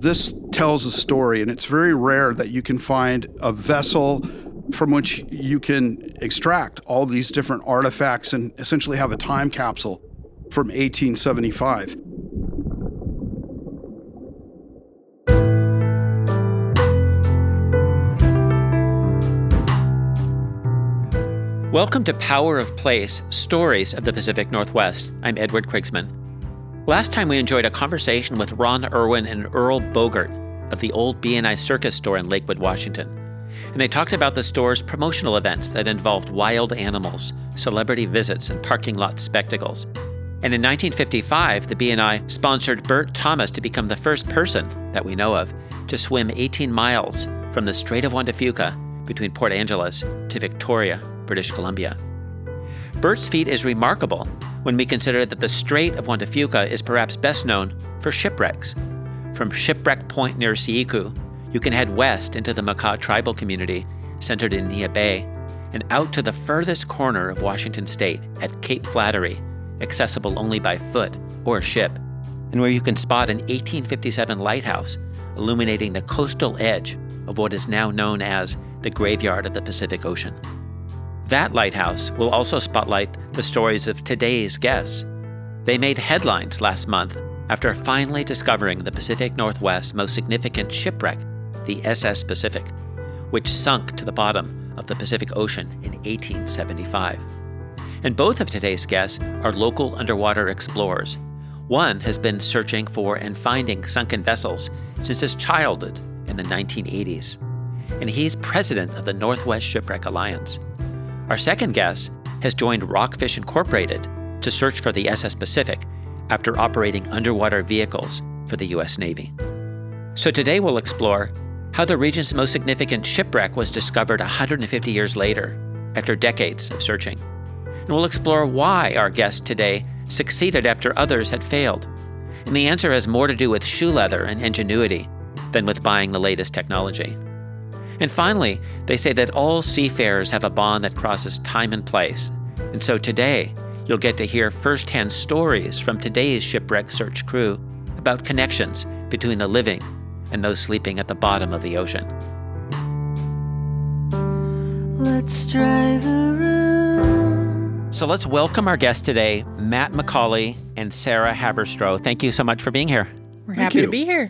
This tells a story, and it's very rare that you can find a vessel from which you can extract all these different artifacts and essentially have a time capsule from 1875. Welcome to Power of Place Stories of the Pacific Northwest. I'm Edward Krigsman. Last time we enjoyed a conversation with Ron Irwin and Earl Bogart of the old B&I Circus store in Lakewood, Washington. And they talked about the store's promotional events that involved wild animals, celebrity visits, and parking lot spectacles. And in 1955, the B&I sponsored Bert Thomas to become the first person that we know of to swim 18 miles from the Strait of Juan de Fuca between Port Angeles to Victoria, British Columbia. Bert's feat is remarkable when we consider that the Strait of Juan de Fuca is perhaps best known for shipwrecks. From Shipwreck Point near Sekiu, you can head west into the Makah tribal community centered in Neah Bay and out to the furthest corner of Washington state at Cape Flattery, accessible only by foot or ship, and where you can spot an 1857 lighthouse illuminating the coastal edge of what is now known as the Graveyard of the Pacific Ocean. That lighthouse will also spotlight the stories of today's guests. They made headlines last month after finally discovering the Pacific Northwest's most significant shipwreck, the SS Pacific, which sunk to the bottom of the Pacific Ocean in 1875. And both of today's guests are local underwater explorers. One has been searching for and finding sunken vessels since his childhood in the 1980s, and he's president of the Northwest Shipwreck Alliance. Our second guest has joined Rockfish Incorporated to search for the SS Pacific after operating underwater vehicles for the U.S. Navy. So today we'll explore how the region's most significant shipwreck was discovered 150 years later, after decades of searching. And we'll explore why our guest today succeeded after others had failed. And the answer has more to do with shoe leather and ingenuity than with buying the latest technology. And finally, they say that all seafarers have a bond that crosses time and place. And so today, you'll get to hear firsthand stories from today's shipwreck search crew about connections between the living and those sleeping at the bottom of the ocean. Let's drive around. So let's welcome our guests today, Matt McCauley and Sarah Haberstroh. Thank you so much for being here. We're Thank happy you. to be here.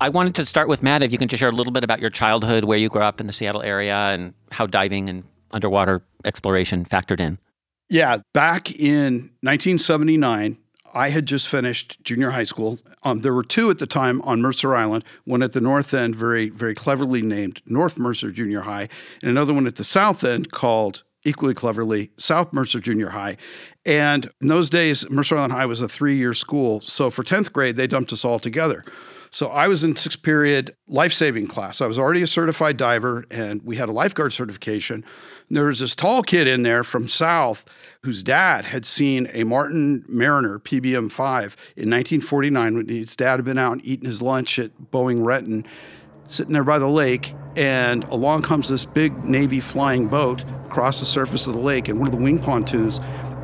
I wanted to start with Matt. If you can just share a little bit about your childhood, where you grew up in the Seattle area, and how diving and underwater exploration factored in. Yeah, back in 1979, I had just finished junior high school. Um, there were two at the time on Mercer Island, one at the north end, very, very cleverly named North Mercer Junior High, and another one at the south end called equally cleverly South Mercer Junior High. And in those days, Mercer Island High was a three year school. So for 10th grade, they dumped us all together. So I was in sixth period life saving class. I was already a certified diver and we had a lifeguard certification. And there was this tall kid in there from South whose dad had seen a Martin Mariner PBM 5 in 1949 when his dad had been out and eating his lunch at Boeing Renton, sitting there by the lake. And along comes this big Navy flying boat across the surface of the lake, and one of the wing pontoons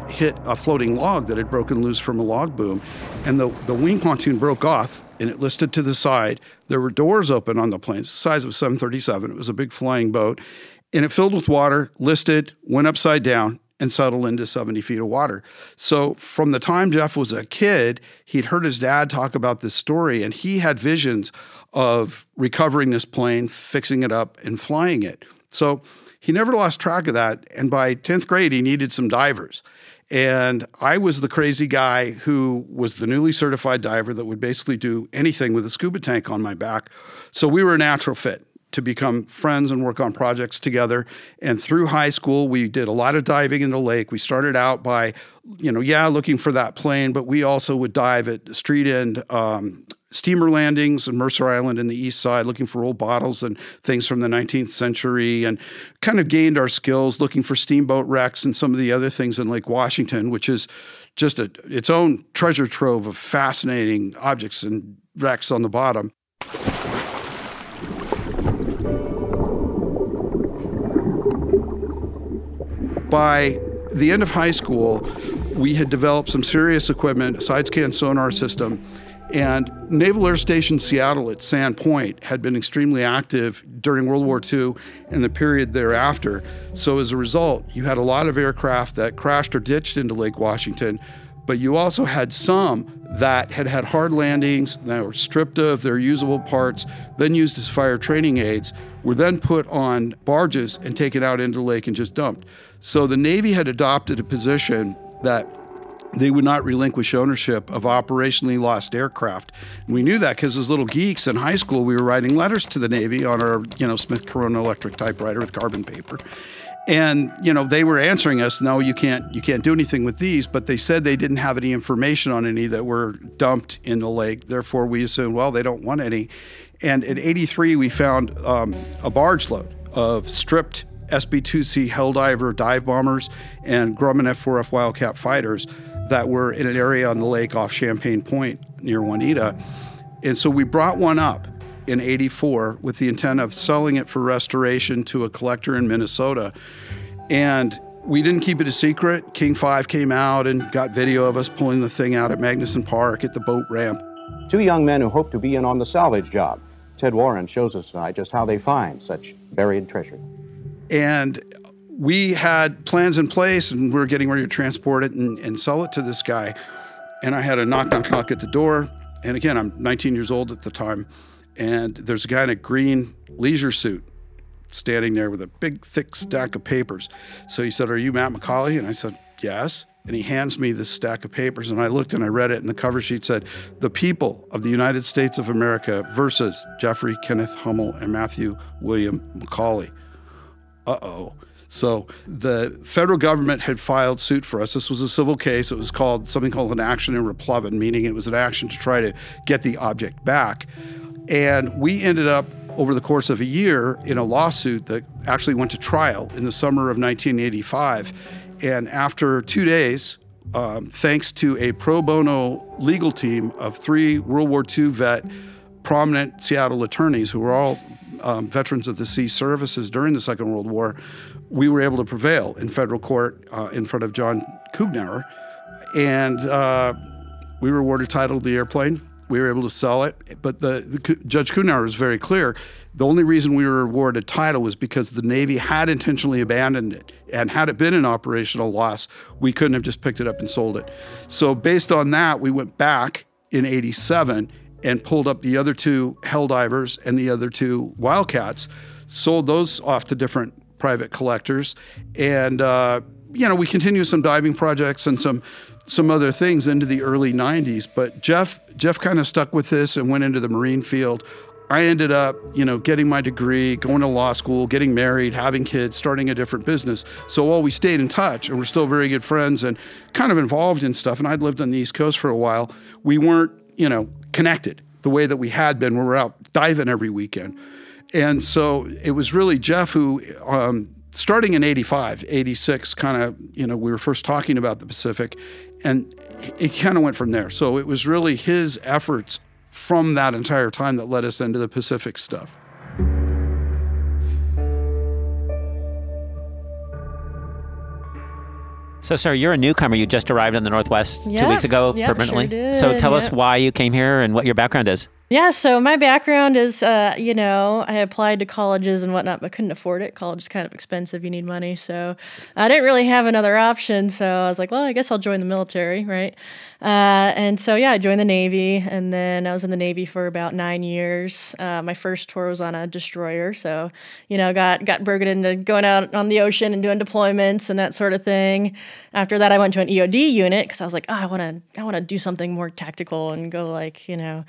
hit a floating log that had broken loose from a log boom. And the, the wing pontoon broke off and it listed to the side. There were doors open on the plane, the size of a 737. It was a big flying boat, and it filled with water, listed, went upside down, and settled into 70 feet of water. So, from the time Jeff was a kid, he'd heard his dad talk about this story, and he had visions of recovering this plane, fixing it up, and flying it. So, he never lost track of that. And by 10th grade, he needed some divers. And I was the crazy guy who was the newly certified diver that would basically do anything with a scuba tank on my back. So we were a natural fit to become friends and work on projects together. And through high school, we did a lot of diving in the lake. We started out by, you know, yeah, looking for that plane, but we also would dive at street end um, steamer landings in Mercer Island in the east side, looking for old bottles and things from the 19th century, and kind of gained our skills looking for steamboat wrecks and some of the other things in Lake Washington, which is just a, its own treasure trove of fascinating objects and wrecks on the bottom. By the end of high school, we had developed some serious equipment, a side scan sonar system, And Naval Air Station Seattle at Sand Point had been extremely active during World War II and the period thereafter. So as a result, you had a lot of aircraft that crashed or ditched into Lake Washington, but you also had some that had had hard landings, that were stripped of their usable parts, then used as fire training aids, were then put on barges and taken out into the lake and just dumped. So the Navy had adopted a position that they would not relinquish ownership of operationally lost aircraft. And we knew that because as little geeks in high school, we were writing letters to the Navy on our, you know, Smith Corona electric typewriter with carbon paper. And you know they were answering us, no, you can't, you can't do anything with these. But they said they didn't have any information on any that were dumped in the lake. Therefore, we assumed, well, they don't want any. And in '83, we found um, a barge load of stripped SB-2C Helldiver dive bombers and Grumman F-4F Wildcat fighters that were in an area on the lake off Champagne Point near Juanita. And so we brought one up in 84 with the intent of selling it for restoration to a collector in Minnesota. And we didn't keep it a secret. King 5 came out and got video of us pulling the thing out at Magnuson Park at the boat ramp. Two young men who hope to be in on the salvage job. Ted Warren shows us tonight just how they find such buried treasure. And we had plans in place and we were getting ready to transport it and, and sell it to this guy. And I had a knock, knock, knock at the door. And again, I'm 19 years old at the time. And there's a guy in a green leisure suit standing there with a big, thick stack of papers. So he said, Are you Matt McCauley? And I said, Yes. And he hands me this stack of papers. And I looked and I read it. And the cover sheet said, The people of the United States of America versus Jeffrey Kenneth Hummel and Matthew William McCauley. Uh oh. So the federal government had filed suit for us. This was a civil case. It was called something called an action in replevin, meaning it was an action to try to get the object back. And we ended up over the course of a year in a lawsuit that actually went to trial in the summer of 1985. And after two days, um, thanks to a pro bono legal team of three World War II vet prominent Seattle attorneys who were all um, veterans of the sea services during the Second World War, we were able to prevail in federal court uh, in front of John Coughenour. And uh, we were awarded title to the airplane. We were able to sell it. But the, the Judge Coughenour was very clear. The only reason we were awarded title was because the Navy had intentionally abandoned it. And had it been an operational loss, we couldn't have just picked it up and sold it. So, based on that, we went back in 87 and pulled up the other two Helldivers and the other two Wildcats, sold those off to different private collectors, and uh, you know we continued some diving projects and some some other things into the early 90s. But Jeff Jeff kind of stuck with this and went into the marine field. I ended up, you know, getting my degree, going to law school, getting married, having kids, starting a different business. So while we stayed in touch and we're still very good friends and kind of involved in stuff, and I'd lived on the East Coast for a while, we weren't, you know, connected the way that we had been when we were out diving every weekend. And so it was really Jeff who, um, starting in 85, 86, kind of, you know, we were first talking about the Pacific, and it kind of went from there. So it was really his efforts from that entire time that led us into the Pacific stuff. So, Sarah, you're a newcomer. You just arrived in the Northwest yep. two weeks ago yep, permanently. Sure did. So, tell yep. us why you came here and what your background is. Yeah, so my background is, uh, you know, I applied to colleges and whatnot, but couldn't afford it. College is kind of expensive. You need money. So I didn't really have another option. So I was like, well, I guess I'll join the military, right? Uh, and so, yeah, I joined the Navy. And then I was in the Navy for about nine years. Uh, my first tour was on a destroyer. So, you know, got, got broken into going out on the ocean and doing deployments and that sort of thing. After that, I went to an EOD unit because I was like, oh, I want to I want to do something more tactical and go like, you know,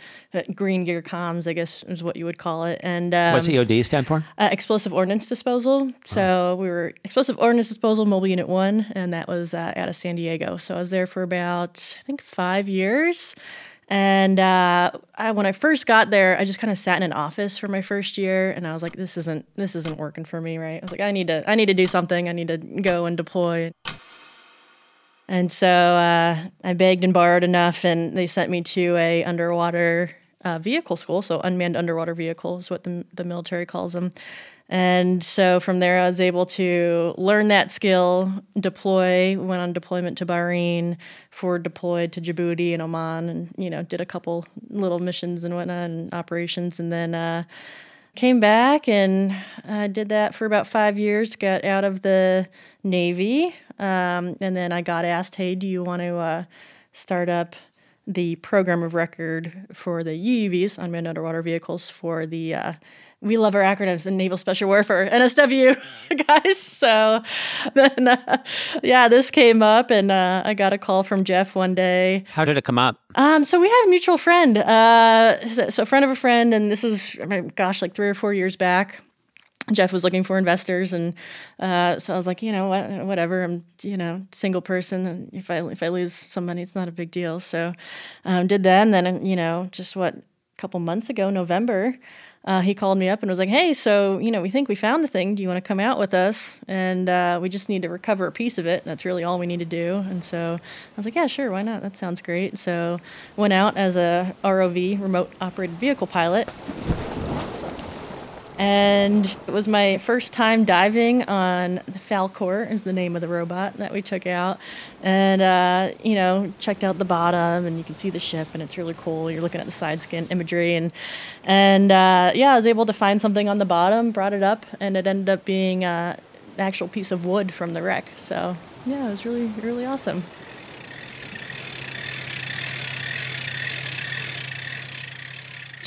green gear comms, I guess is what you would call it. And um, what's EOD stand for? Uh, explosive ordnance disposal. So oh. we were explosive ordnance disposal, mobile unit one, and that was uh, out of San Diego. So I was there for about I think five years. And uh, I, when I first got there, I just kind of sat in an office for my first year, and I was like, "This isn't this isn't working for me, right?" I was like, "I need to I need to do something. I need to go and deploy." And so uh, I begged and borrowed enough, and they sent me to a underwater uh, vehicle school, so unmanned underwater vehicle is what the, the military calls them. And so from there, I was able to learn that skill, deploy, went on deployment to Bahrain, forward deployed to Djibouti and Oman, and you know did a couple little missions and whatnot and operations, and then uh, came back and I did that for about five years. Got out of the Navy, um, and then I got asked, "Hey, do you want to uh, start up?" The program of record for the UUVs, unmanned underwater vehicles, for the uh, we love our acronyms in Naval Special Warfare, NSW, guys. So then, uh, yeah, this came up, and uh, I got a call from Jeff one day. How did it come up? Um, so we had a mutual friend, uh, so, so a friend of a friend, and this is, I mean, gosh, like three or four years back. Jeff was looking for investors, and uh, so I was like, you know, what, whatever. I'm, you know, single person. If I if I lose some money, it's not a big deal. So, um, did that, and then you know, just what a couple months ago, November, uh, he called me up and was like, "Hey, so you know, we think we found the thing. Do you want to come out with us? And uh, we just need to recover a piece of it. That's really all we need to do." And so I was like, "Yeah, sure, why not? That sounds great." So went out as a ROV, remote operated vehicle pilot, and it was my first time diving on the Falkor is the name of the robot that we took out. And, uh, you know, checked out the bottom and you can see the ship and it's really cool. You're looking at the side scan imagery. And, and uh, yeah, I was able to find something on the bottom, brought it up, and it ended up being uh, an actual piece of wood from the wreck. So, yeah, it was really, really awesome.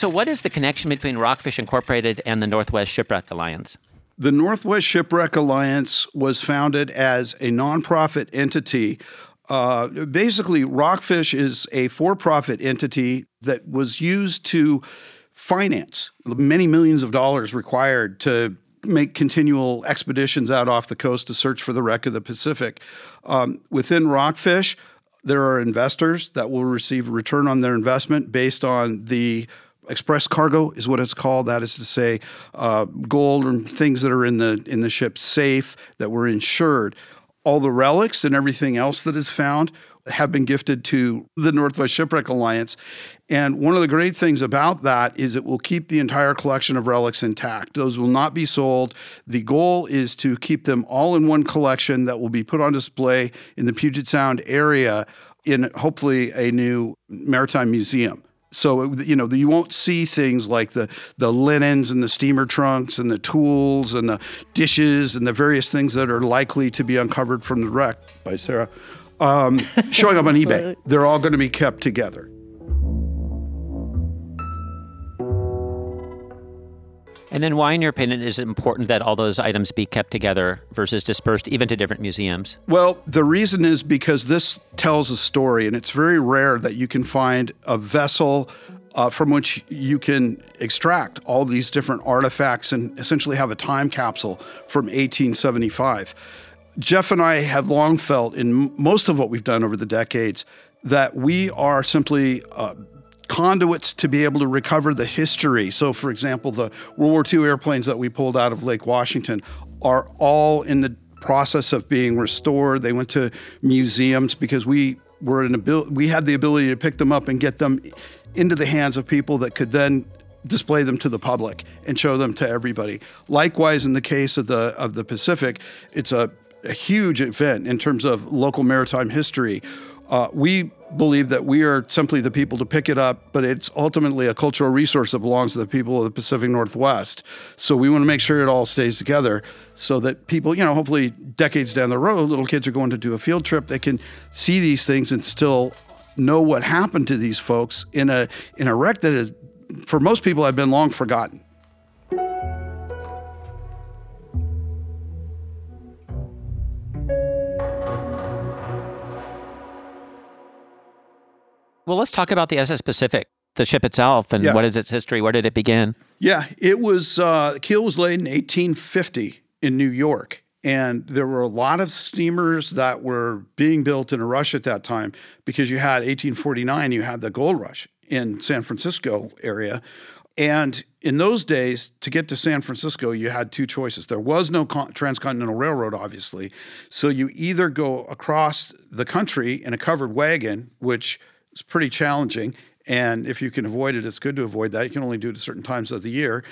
So, what is the connection between Rockfish Incorporated and the Northwest Shipwreck Alliance? The Northwest Shipwreck Alliance was founded as a nonprofit entity. Uh, basically, Rockfish is a for profit entity that was used to finance many millions of dollars required to make continual expeditions out off the coast to search for the wreck of the Pacific. Um, within Rockfish, there are investors that will receive a return on their investment based on the express cargo is what it's called. That is to say, uh, gold and things that are in the in the ship safe that were insured. All the relics and everything else that is found have been gifted to the Northwest Shipwreck Alliance. And one of the great things about that is it will keep the entire collection of relics intact. Those will not be sold. The goal is to keep them all in one collection that will be put on display in the Puget Sound area in hopefully a new maritime museum. So you know you won't see things like the the linens and the steamer trunks and the tools and the dishes and the various things that are likely to be uncovered from the wreck by Sarah um, showing up on eBay. They're all going to be kept together. And then, why, in your opinion, is it important that all those items be kept together versus dispersed even to different museums? Well, the reason is because this tells a story, and it's very rare that you can find a vessel uh, from which you can extract all these different artifacts and essentially have a time capsule from 1875. Jeff and I have long felt, in most of what we've done over the decades, that we are simply uh, conduits to be able to recover the history. So, for example, the World War II airplanes that we pulled out of Lake Washington are all in the process of being restored. They went to museums because we were an ability, we had the ability to pick them up and get them into the hands of people that could then display them to the public and show them to everybody. Likewise, in the case of the of the Pacific, it's a, a huge event in terms of local maritime history. Uh, we believe that we are simply the people to pick it up, but it's ultimately a cultural resource that belongs to the people of the Pacific Northwest. So we want to make sure it all stays together so that people, you know, hopefully decades down the road, little kids are going to do a field trip, they can see these things and still know what happened to these folks in a in a wreck that is for most people have been long forgotten. Well, let's talk about the SS Pacific, the ship itself, and Yeah. what is its history? Where did it begin? Yeah, it was uh, keel was laid in 1850 in New York, and there were a lot of steamers that were being built in a rush at that time because you had 1849, you had the gold rush in San Francisco area, and in those days, to get to San Francisco, you had two choices. There was no con- transcontinental railroad, obviously, so you either go across the country in a covered wagon, which is pretty challenging. And if you can avoid it, it's good to avoid that. You can only do it at certain times of the year.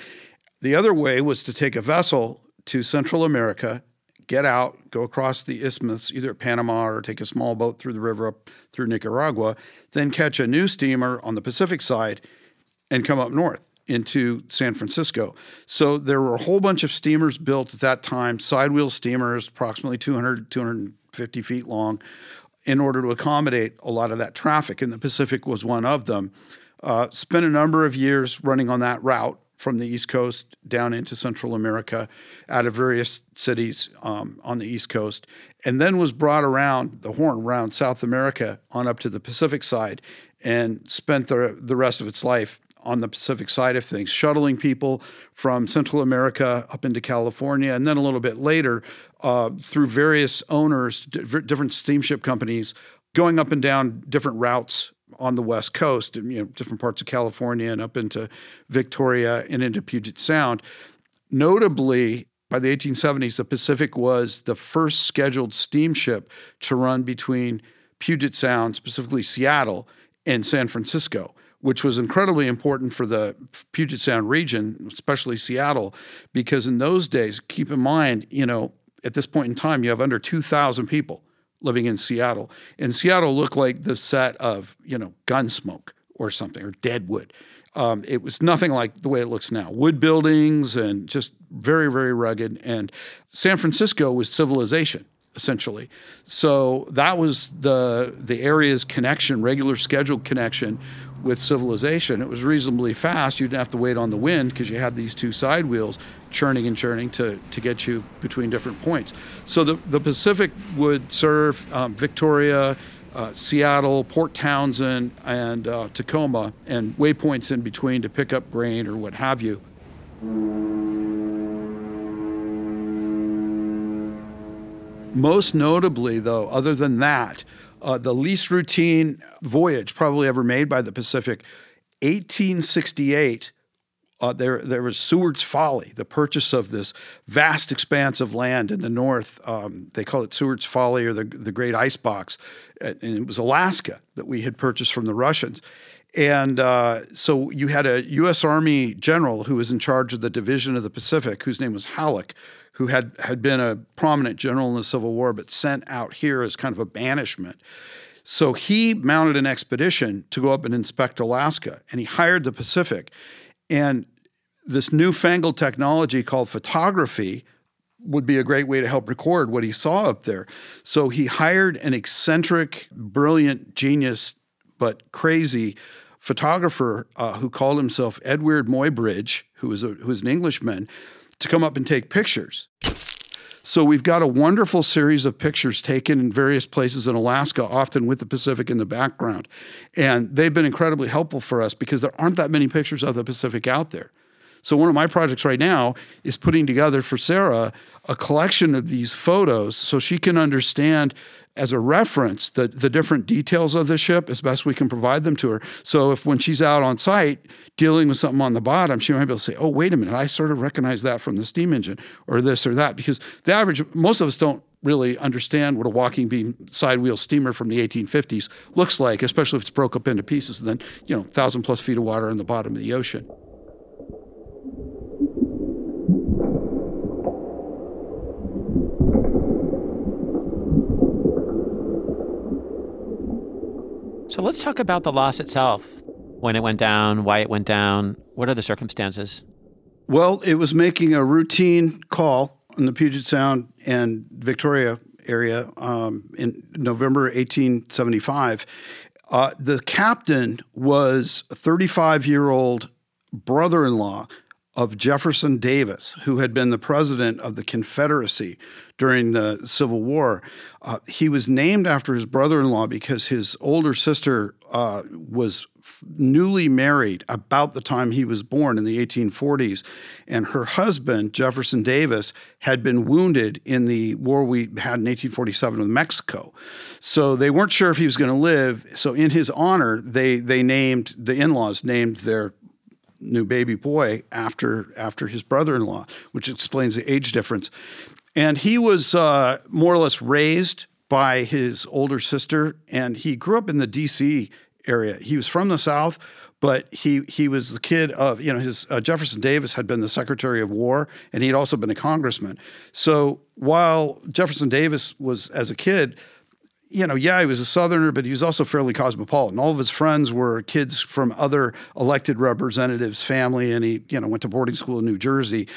The other way was to take a vessel to Central America, get out, go across the isthmus, either at Panama or take a small boat through the river up through Nicaragua, then catch a new steamer on the Pacific side and come up north into San Francisco. So there were a whole bunch of steamers built at that time, sidewheel steamers, approximately 200, 250 feet long, in order to accommodate a lot of that traffic. And the Pacific was one of them. Uh, spent a number of years running on that route from the East Coast down into Central America out of various cities um, on the East Coast, and then was brought around the Horn, around South America on up to the Pacific side, and spent the, the rest of its life on the Pacific side of things, shuttling people from Central America up into California, and then a little bit later uh, through various owners, different steamship companies, going up and down different routes on the West Coast, you know, different parts of California and up into Victoria and into Puget Sound. Notably, by the 1870s, the Pacific was the first scheduled steamship to run between Puget Sound, specifically Seattle, and San Francisco, which was incredibly important for the Puget Sound region, especially Seattle, because in those days, keep in mind, you know, at this point in time, you have under 2,000 people living in Seattle. And Seattle looked like the set of, you know, Gunsmoke or something, or Deadwood. Um, it was nothing like the way it looks now. Wood buildings and just very, very rugged. And San Francisco was civilization essentially. So that was the the area's connection, regular scheduled connection with civilization. It was reasonably fast. You didn't have to wait on the wind because you had these two side wheels churning and churning to, to get you between different points. So the, the Pacific would serve um, Victoria, uh, Seattle, Port Townsend, and uh, Tacoma, and waypoints in between to pick up grain or what have you. Most notably, though, other than that, uh, the least routine voyage probably ever made by the Pacific, 1868. Uh, there, there was Seward's Folly, the purchase of this vast expanse of land in the north. Um, they call it Seward's Folly or the, the Great Ice Box. And it was Alaska that we had purchased from the Russians. And uh, so you had a U.S. Army general who was in charge of the Division of the Pacific, whose name was Halleck, who had, had been a prominent general in the Civil War, but sent out here as kind of a banishment. So he mounted an expedition to go up and inspect Alaska, and he hired the Pacific. And this newfangled technology called photography would be a great way to help record what he saw up there. So he hired an eccentric, brilliant, genius, but crazy photographer uh, who called himself Eadweard Muybridge, who was, a, who was an Englishman, to come up and take pictures. So we've got a wonderful series of pictures taken in various places in Alaska, often with the Pacific in the background. And they've been incredibly helpful for us because there aren't that many pictures of the Pacific out there. So one of my projects right now is putting together for Sarah a collection of these photos so she can understand as a reference the, the different details of the ship as best we can provide them to her. So if when she's out on site dealing with something on the bottom, she might be able to say, oh, wait a minute, I sort of recognize that from the steam engine or this or that. Because the average, most of us don't really understand what a walking beam side wheel steamer from the 1850s looks like, especially if it's broke up into pieces and then, you know, thousand plus feet of water in the bottom of the ocean. So let's talk about the loss itself. When it went down, why it went down, what are the circumstances? Well, it was making a routine call in the Puget Sound and Victoria area um, in November 1875. Uh, the captain was a 35 year old brother in law of Jefferson Davis, who had been the president of the Confederacy during the Civil War. Uh, he was named after his brother in law because his older sister uh, was newly married about the time he was born in the 1840s. And her husband, Jefferson Davis, had been wounded in the war we had in 1847 with Mexico. So they weren't sure if he was going to live. So, in his honor, they, they named, the in laws named their new baby boy after after his brother-in-law, which explains the age difference. And he was uh, more or less raised by his older sister, and he grew up in the D.C. area. He was from the South, but he he was the kid of you know his uh, Jefferson Davis had been the Secretary of War and he'd also been a congressman. So while Jefferson Davis was as a kid you know, yeah, he was a Southerner, but he was also fairly cosmopolitan. All of his friends were kids from other elected representatives' family, and he, you know, went to boarding school in New Jersey.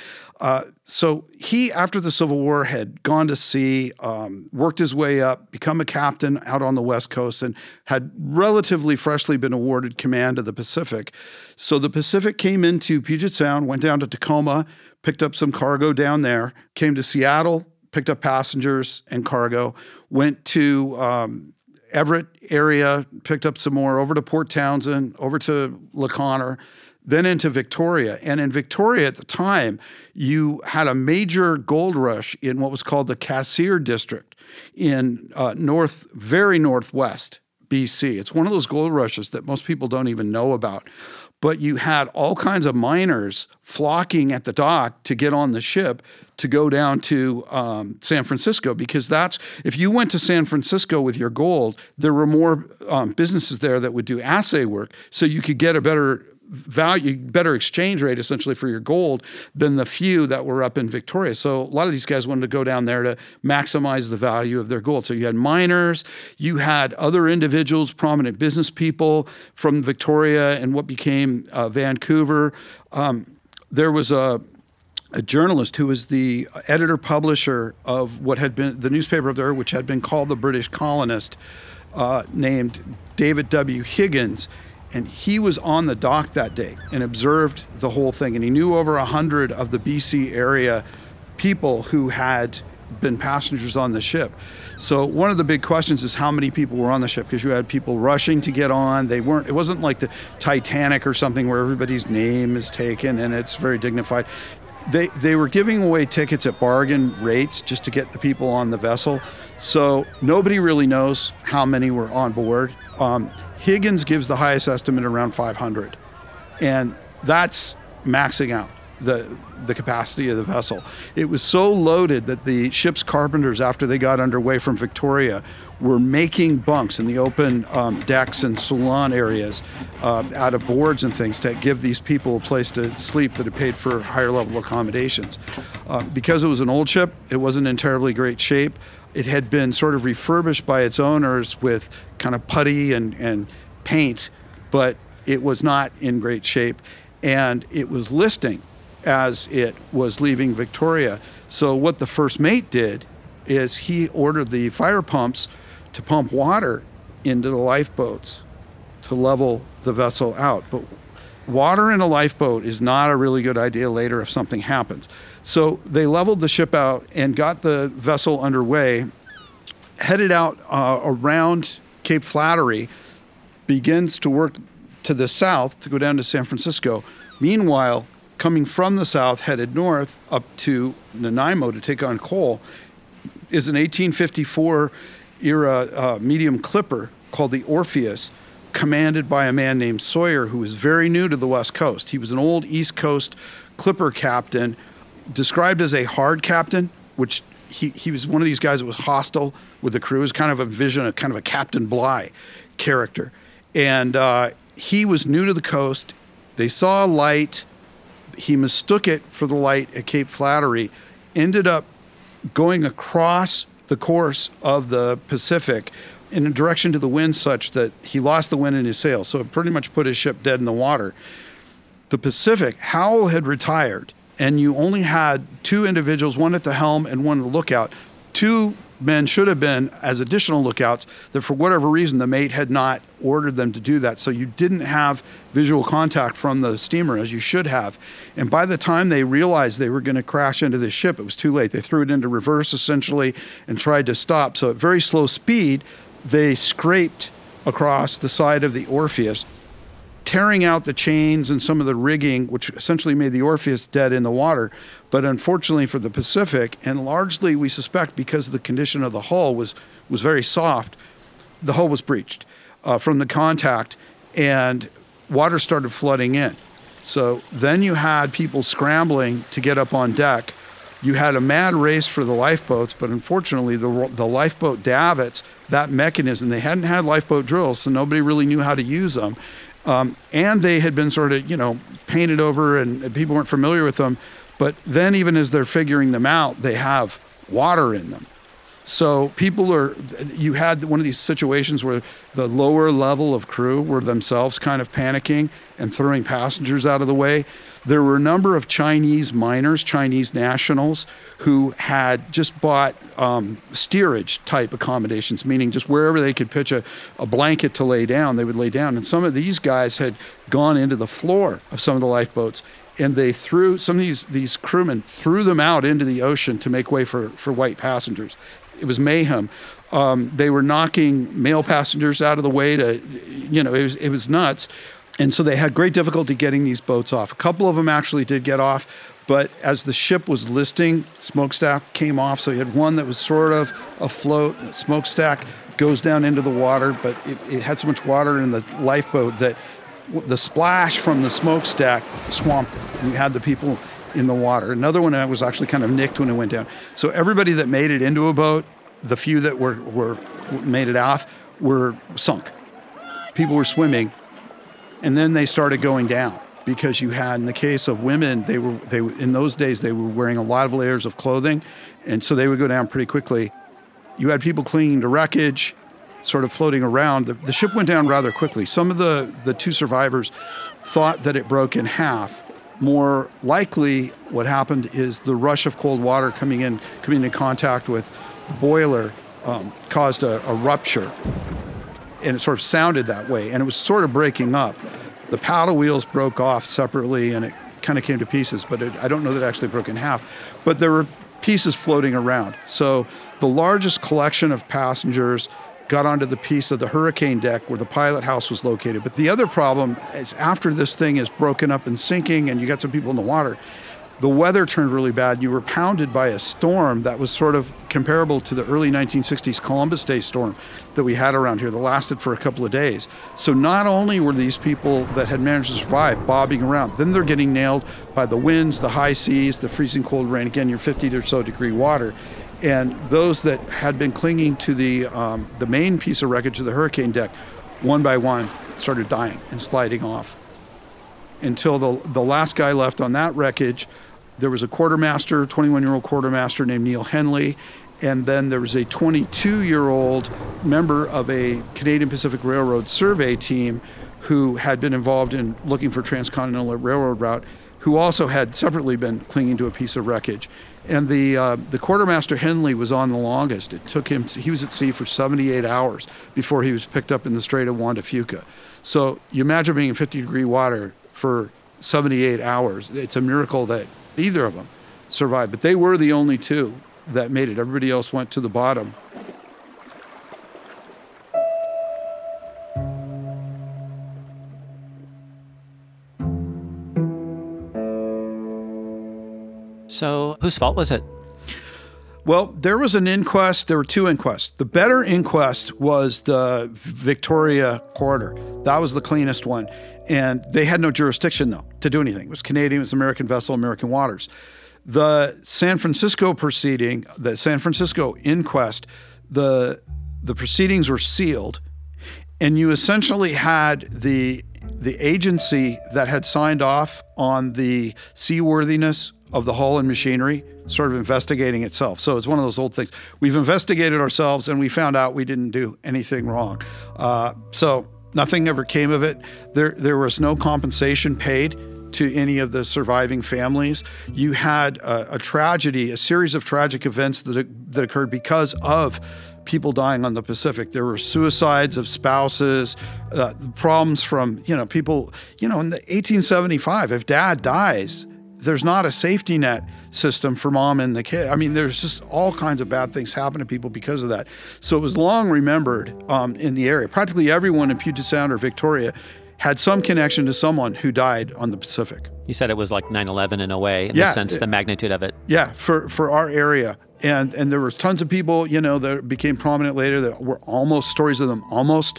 Uh, so he, after the Civil War, had gone to sea, um, worked his way up, become a captain out on the West Coast, and had relatively freshly been awarded command of the Pacific. So the Pacific came into Puget Sound, went down to Tacoma, picked up some cargo down there, came to Seattle, picked up passengers and cargo, went to um, Everett area, picked up some more, over to Port Townsend, over to La Conner, then into Victoria. And in Victoria at the time, you had a major gold rush in what was called the Cassiar District in uh, north, very northwest BC. It's one of those gold rushes that most people don't even know about but you had all kinds of miners flocking at the dock to get on the ship to go down to um, San Francisco because that's if you went to San Francisco with your gold, there were more um, businesses there that would do assay work, so you could get a better value, better exchange rate essentially for your gold than the few that were up in Victoria. So a lot of these guys wanted to go down there to maximize the value of their gold. So you had miners, you had other individuals, prominent business people from Victoria and what became uh, Vancouver. Um, there was a a journalist who was the editor publisher of what had been the newspaper up there, which had been called the British Colonist, uh, named David W. Higgins. And he was on the dock that day and observed the whole thing. And he knew over a hundred of the bc area people who had been passengers on the ship. So one of the big questions is how many people were on the ship because you had people rushing to get on. They weren't it wasn't like the titanic or something where everybody's name is taken and it's very dignified they they were giving away tickets at bargain rates just to get the people on the vessel. So nobody really knows how many were on board. Um, Higgins gives the highest estimate around 500, and that's maxing out the the capacity of the vessel. It was so loaded that the ship's carpenters, after they got underway from Victoria, were making bunks in the open um, decks and salon areas uh, out of boards and things to give these people a place to sleep that had paid for higher level accommodations. Uh, because it was an old ship, it wasn't in terribly great shape. It had been sort of refurbished by its owners with kind of putty and, and paint, but it was not in great shape. And it was listing as it was leaving Victoria. So, what the first mate did is he ordered the fire pumps to pump water into the lifeboats to level the vessel out. But water in a lifeboat is not a really good idea later if something happens. So they leveled the ship out and got the vessel underway, headed out uh, around Cape Flattery, begins to work to the south to go down to San Francisco. Meanwhile, coming from the south, headed north up to Nanaimo to take on coal, is an 1854 era uh, medium clipper called the Orpheus, commanded by a man named Sawyer, who was very new to the West Coast. He was an old East Coast clipper captain described as a hard captain, which he, he was one of these guys that was hostile with the crew. It was kind of a vision, a kind of a Captain Bligh character. And uh, he was new to the coast. They saw a light. He mistook it for the light at Cape Flattery, ended up going across the course of the Pacific in a direction to the wind such that he lost the wind in his sails. So it pretty much put his ship dead in the water. The Pacific, Howell had retired and you only had two individuals, one at the helm and one at the lookout. Two men should have been as additional lookouts that for whatever reason the mate had not ordered them to do that. So you didn't have visual contact from the steamer as you should have. And by the time they realized they were going to crash into this ship it was too late. They threw it into reverse essentially and tried to stop. So at very slow speed they scraped across the side of the orpheus tearing out the chains and some of the rigging, which essentially made the Orpheus dead in the water. But unfortunately for the Pacific, and largely we suspect because the condition of the hull was was very soft, the hull was breached uh, from the contact, and water started flooding in. So then you had people scrambling to get up on deck. You had a mad race for the lifeboats, but unfortunately, the, the lifeboat davits, that mechanism, they hadn't had lifeboat drills, so nobody really knew how to use them Um, and they had been sort of, you know, painted over and, and people weren't familiar with them. But then, even as they're figuring them out, they have water in them. So people are, you had one of these situations where the lower level of crew were themselves kind of panicking and throwing passengers out of the way. There were a number of Chinese miners, Chinese nationals, who had just bought um, steerage type accommodations, meaning just wherever they could pitch a, a blanket to lay down, they would lay down. And some of these guys had gone into the floor of some of the lifeboats and they threw some of these these crewmen threw them out into the ocean to make way for for white passengers it was mayhem. Um, they were knocking male passengers out of the way to, you know, it was, it was nuts. And so they had great difficulty getting these boats off. A couple of them actually did get off, but as the ship was listing, smokestack came off. So you had one that was sort of afloat, smokestack goes down into the water, but it, it had so much water in the lifeboat that the splash from the smokestack swamped it. You had the people in the water. Another one that was actually kind of nicked when it went down. So everybody that made it into a boat, the few that were, were made it off, were sunk. People were swimming, and then they started going down because you had, in the case of women, they were they in those days they were wearing a lot of layers of clothing, and so they would go down pretty quickly. You had people clinging to wreckage, sort of floating around. The, the ship went down rather quickly. Some of the the two survivors thought that it broke in half, more likely, what happened is the rush of cold water coming in, coming into contact with the boiler, um, caused a, a rupture, and it sort of sounded that way, and it was sort of breaking up. The paddle wheels broke off separately, and it kind of came to pieces, but it, I don't know that it actually broke in half. But there were pieces floating around. So the largest collection of passengers got onto the piece of the hurricane deck where the pilot house was located. But the other problem is after this thing is broken up and sinking and you got some people in the water, the weather turned really bad. You were pounded by a storm that was sort of comparable to the early 1960s Columbus Day storm that we had around here that lasted for a couple of days. So not only were these people that had managed to survive bobbing around, then they're getting nailed by the winds, the high seas, the freezing cold rain, again, your 50 or so degree water and those that had been clinging to the um, the main piece of wreckage of the hurricane deck, one by one, started dying and sliding off. Until the the last guy left on that wreckage, there was a quartermaster, 21 year old quartermaster named Neil Henley, and then there was a 22 year old member of a Canadian Pacific Railroad survey team who had been involved in looking for transcontinental railroad route, who also had separately been clinging to a piece of wreckage and the uh, the quartermaster Henley was on the longest. It took him. He was at sea for 78 hours before he was picked up in the Strait of Juan de Fuca. So you imagine being in 50 degree water for 78 hours. It's a miracle that either of them survived. But they were the only two that made it. Everybody else went to the bottom. So, whose fault was it? Well, there was an inquest. There were two inquests. The better inquest was the Victoria coroner. That was the cleanest one. And they had no jurisdiction, though, to do anything. It was Canadian, it was American vessel, American waters. The San Francisco proceeding, the San Francisco inquest, the, the proceedings were sealed. And you essentially had the, the agency that had signed off on the seaworthiness of the hull and machinery sort of investigating itself. So it's one of those old things. We've investigated ourselves and we found out we didn't do anything wrong. Uh, so nothing ever came of it. There, there was no compensation paid to any of the surviving families. You had a, a tragedy, a series of tragic events that, that occurred because of people dying on the Pacific. There were suicides of spouses, uh, problems from, you know, people, you know, in the 1875, if dad dies, there's not a safety net system for mom and the kid. I mean, there's just all kinds of bad things happen to people because of that. So it was long remembered um, in the area. Practically everyone in Puget Sound or Victoria had some connection to someone who died on the Pacific. You said it was like 9/11 in a way, in Yeah, the sense, the magnitude of it. Yeah, for for our area, and and there was tons of people, you know, that became prominent later that were almost stories of them almost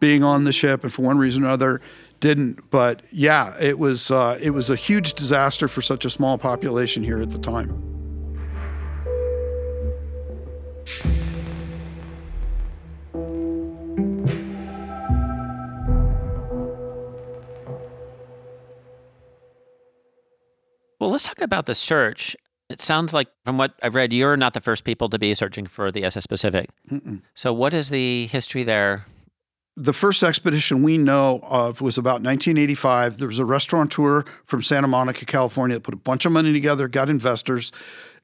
being on the ship, and for one reason or another didn't. But yeah, it was uh, it was a huge disaster for such a small population here at the time. Well, let's talk about the search. It sounds like, from what I've read, you're not the first people to be searching for the SS Pacific. Mm-mm. So, what is the history there? The first expedition we know of was about 1985. There was a restaurateur from Santa Monica, California, that put a bunch of money together, got investors.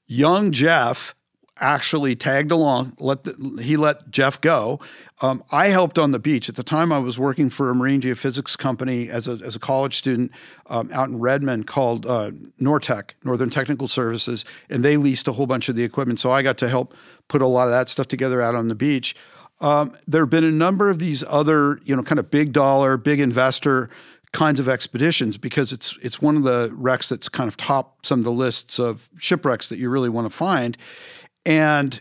Young Jeff actually tagged along. Let the, he let Jeff go. Um, I helped on the beach at the time. I was working for a marine geophysics company as a as a college student um, out in Redmond called uh, Nortech, Northern Technical Services, and they leased a whole bunch of the equipment. So I got to help put a lot of that stuff together out on the beach. Um, there have been a number of these other, you know, kind of big dollar, big investor kinds of expeditions because it's it's one of the wrecks that's kind of top some of the lists of shipwrecks that you really want to find. And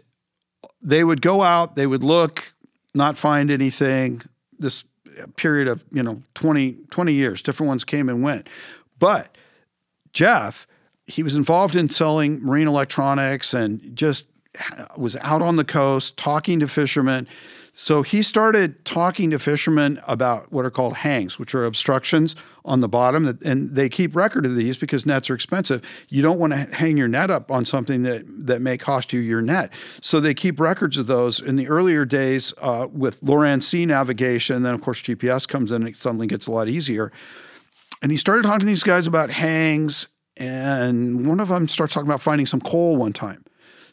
they would go out, they would look, not find anything. This period of, you know, 20, 20 years, different ones came and went. But Jeff, he was involved in selling marine electronics and just was out on the coast talking to fishermen. So he started talking to fishermen about what are called hangs, which are obstructions on the bottom. That, And they keep record of these because nets are expensive. You don't want to hang your net up on something that, that may cost you your net. So they keep records of those. In the earlier days uh, with Loran-C navigation, then of course GPS comes in and it suddenly gets a lot easier. And he started talking to these guys about hangs. And one of them starts talking about finding some coal one time.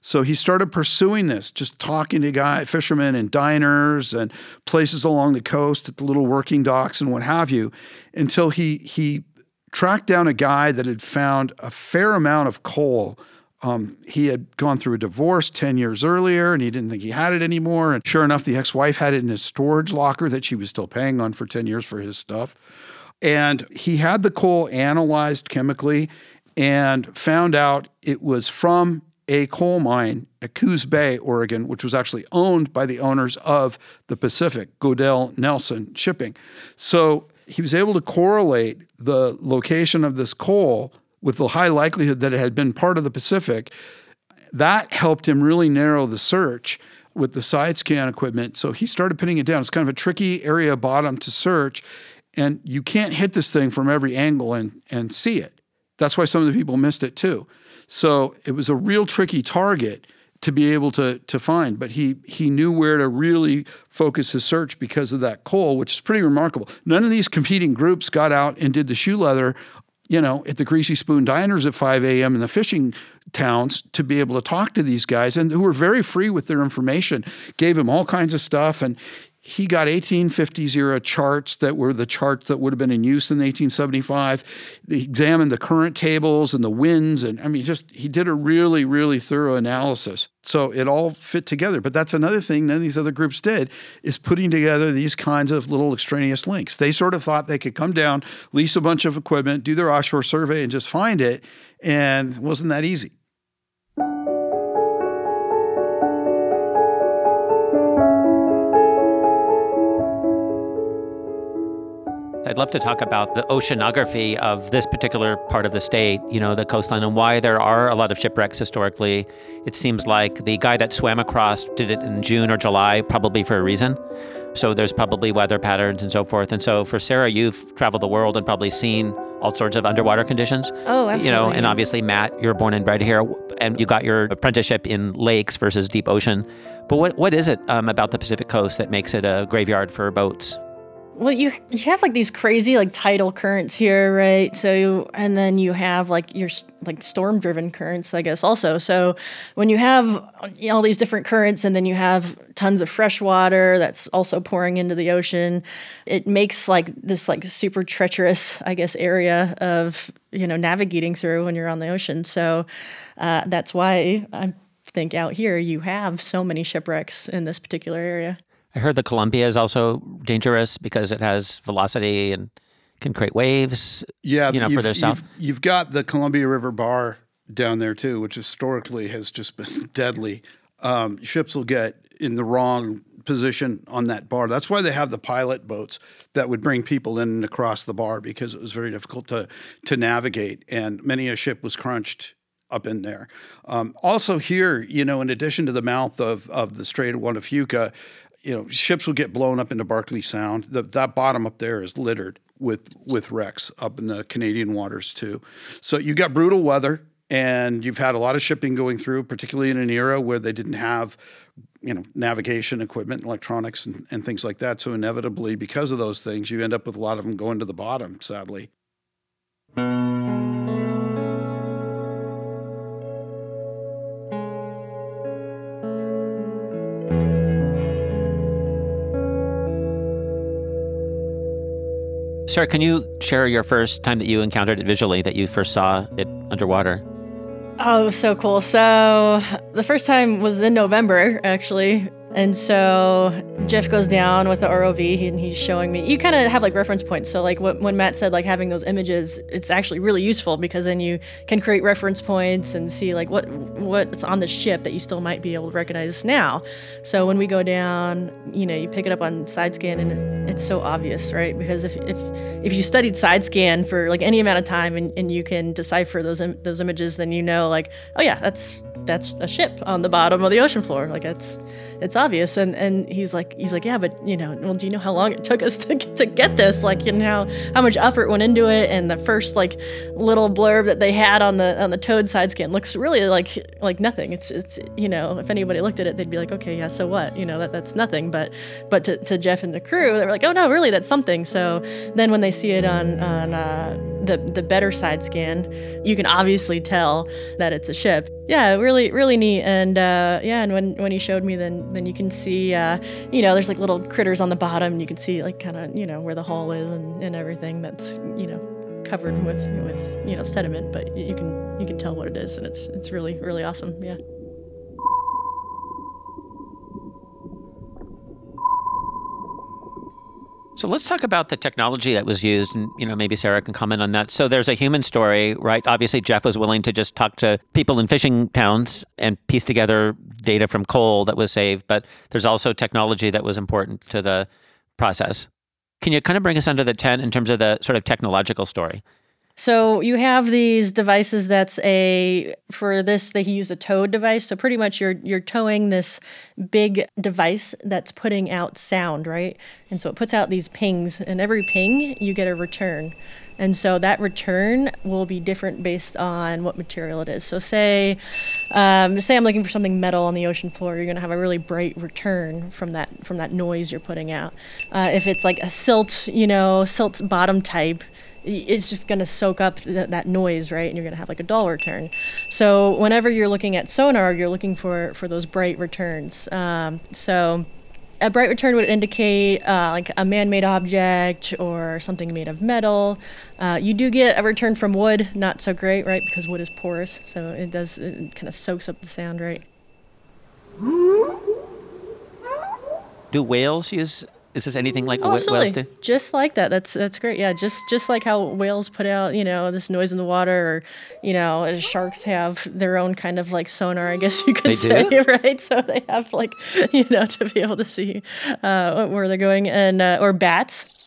So he started pursuing this, just talking to guy fishermen and diners and places along the coast at the little working docks and what have you, until he he tracked down a guy that had found a fair amount of coal. Um, he had gone through a divorce 10 years earlier and he didn't think he had it anymore. And sure enough, the ex wife had it in his storage locker that she was still paying on for 10 years for his stuff. And he had the coal analyzed chemically and found out it was from a coal mine at Coos Bay, Oregon, which was actually owned by the owners of the Pacific, Goodall Nelson Shipping. So he was able to correlate the location of this coal with the high likelihood that it had been part of the Pacific. That helped him really narrow the search with the side scan equipment. So he started pinning it down. It's kind of a tricky area bottom to search, and you can't hit this thing from every angle and, and see it. That's why some of the people missed it too. So it was a real tricky target to be able to to find, but he he knew where to really focus his search because of that coal, which is pretty remarkable. None of these competing groups got out and did the shoe leather, you know, at the Greasy Spoon diners at 5 a.m. in the fishing towns to be able to talk to these guys and who were very free with their information, gave him all kinds of stuff. And he got 1850s era charts that were the charts that would have been in use in 1875. He examined the current tables and the winds, and I mean, just he did a really, really thorough analysis. So it all fit together. But that's another thing none of these other groups did is putting together these kinds of little extraneous links. They sort of thought they could come down, lease a bunch of equipment, do their offshore survey, and just find it, and wasn't that easy. I'd love to talk about the oceanography of this particular part of the state, you know, the coastline, and why there are a lot of shipwrecks historically. It seems like the guy that swam across did it in June or July, probably for a reason. So there's probably weather patterns and so forth. And so for Sarah, you've traveled the world and probably seen all sorts of underwater conditions. Oh, absolutely. You know, and obviously, Matt, you're born and bred here, and you got your apprenticeship in lakes versus deep ocean. But what what is it um, about the Pacific coast that makes it a graveyard for boats? Well you you have like these crazy like tidal currents here right? So and then you have like your like storm driven currents i guess also. So when you have all these different currents and then you have tons of fresh water that's also pouring into the ocean it makes like this like super treacherous i guess area of you know navigating through when you're on the ocean. So uh, that's why i think out here you have so many shipwrecks in this particular area I heard the Columbia is also dangerous because it has velocity and can create waves. Yeah, you know, for their south. You've, you've got the Columbia River Bar down there too, which historically has just been deadly. Um, ships will get in the wrong position on that bar. That's why they have the pilot boats that would bring people in and across the bar because it was very difficult to to navigate, and many a ship was crunched up in there. Um, also here, you know, in addition to the mouth of, of the Strait of Juan de Fuca, you know, ships will get blown up into Barkley Sound. The, that bottom up there is littered with with wrecks up in the Canadian waters too. So you got brutal weather, and you've had a lot of shipping going through, particularly in an era where they didn't have you know navigation equipment, electronics, and, and things like that. So inevitably, because of those things, you end up with a lot of them going to the bottom. Sadly. Sarah, can you share your first time that you encountered it visually, that you first saw it underwater? Oh, so cool. So the first time was in November, actually. And so Jeff goes down with the ROV and he's showing me. You kind of have like reference points. So like when Matt said like having those images, it's actually really useful because then you can create reference points and see like what what's on the ship that you still might be able to recognize now. So when we go down, you know, you pick it up on side scan and it's so obvious, right? Because if if if you studied side scan for like any amount of time and, and you can decipher those Im- those images, then you know like oh yeah, that's that's a ship on the bottom of the ocean floor. Like it's it's obvious. And and he's like he's like yeah, but you know, well, do you know how long it took us to get, to get this? Like you know how, how much effort went into it. And the first like little blurb that they had on the on the towed side scan looks really like like nothing. It's it's you know if anybody looked at it, they'd be like okay yeah, so what? You know that that's nothing. But but to, to Jeff and the crew, they were like oh no, really that's something. So then when they see it on on uh, the the better side scan, you can obviously tell that it's a ship. Yeah, really really neat. And uh, yeah, and when when he showed me, then then you can see uh, you know there's like little critters on the bottom. And you can see like kind of you know where the hull is and, and everything that's you know covered with with you know sediment, but you can you can tell what it is, and it's it's really really awesome. Yeah. So let's talk about the technology that was used, and you know maybe Sarah can comment on that. So there's a human story, right? Obviously, Jeff was willing to just talk to people in fishing towns and piece together data from coal that was saved, but there's also technology that was important to the process. Can you kind of bring us under the tent in terms of the sort of technological story? So you have these devices that's a for this they use a towed device. So pretty much you're you're towing this big device that's putting out sound, right? And so it puts out these pings and every ping you get a return. And so that return will be different based on what material it is. So say um, say I'm looking for something metal on the ocean floor, you're gonna have a really bright return from that from that noise you're putting out. Uh, if it's like a silt, you know, silt bottom type, it's just going to soak up th- that noise, right? And you're going to have like a dull return. So whenever you're looking at sonar, you're looking for for those bright returns. Um, so a bright return would indicate uh, like a man-made object or something made of metal. Uh, you do get a return from wood, not so great, right? Because wood is porous, so it does it kind of soaks up the sound, right? Do whales use is this anything like Oh, absolutely. whales do? Just like that. That's that's great. Yeah, just just like how whales put out, you know, this noise in the water, or you know, sharks have their own kind of like sonar, I guess you could They say, do? right? So they have like, you know, to be able to see uh, where they're going, and uh, or bats.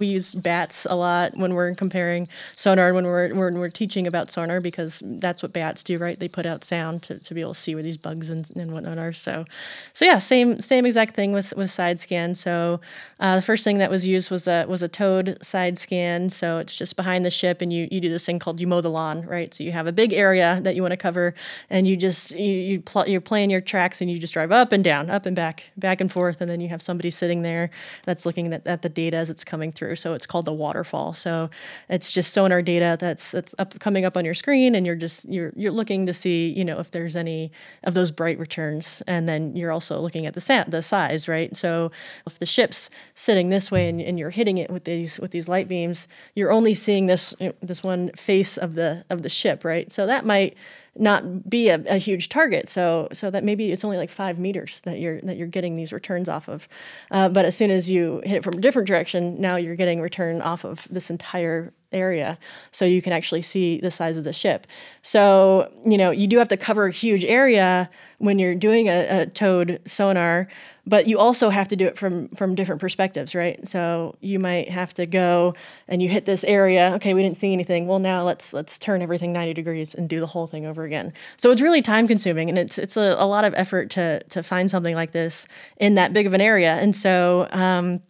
We use bats a lot when we're comparing sonar and when we're when we're teaching about sonar because that's what bats do, right? They put out sound to, to be able to see where these bugs and, and whatnot are. So, so yeah, same same exact thing with with side scan. So, uh, the first thing that was used was a was a towed side scan. So it's just behind the ship, and you you do this thing called you mow the lawn, right? So you have a big area that you want to cover, and you just you you pl- you're playing your tracks, and you just drive up and down, up and back, back and forth, and then you have somebody sitting there that's looking at, at the data as it's coming through. So it's called the waterfall. So it's just sonar data that's that's up coming up on your screen, and you're just you're you're looking to see you know if there's any of those bright returns, and then you're also looking at the sa- the size, right? So if the ship's sitting this way and, and you're hitting it with these with these light beams, you're only seeing this this one face of the of the ship, right? So that might not be a, a huge target. So so that maybe it's only like five meters that you're that you're getting these returns off of. Uh, but as soon as you hit it from a different direction, now you're getting return off of this entire area so you can actually see the size of the ship so you know you do have to cover a huge area when you're doing a, a towed sonar but you also have to do it from from different perspectives right? So you might have to go and you hit this area okay we didn't see anything. Well now let's let's turn everything 90 degrees and do the whole thing over again. So it's really time consuming and it's it's a, a lot of effort to to find something like this in that big of an area. And so um,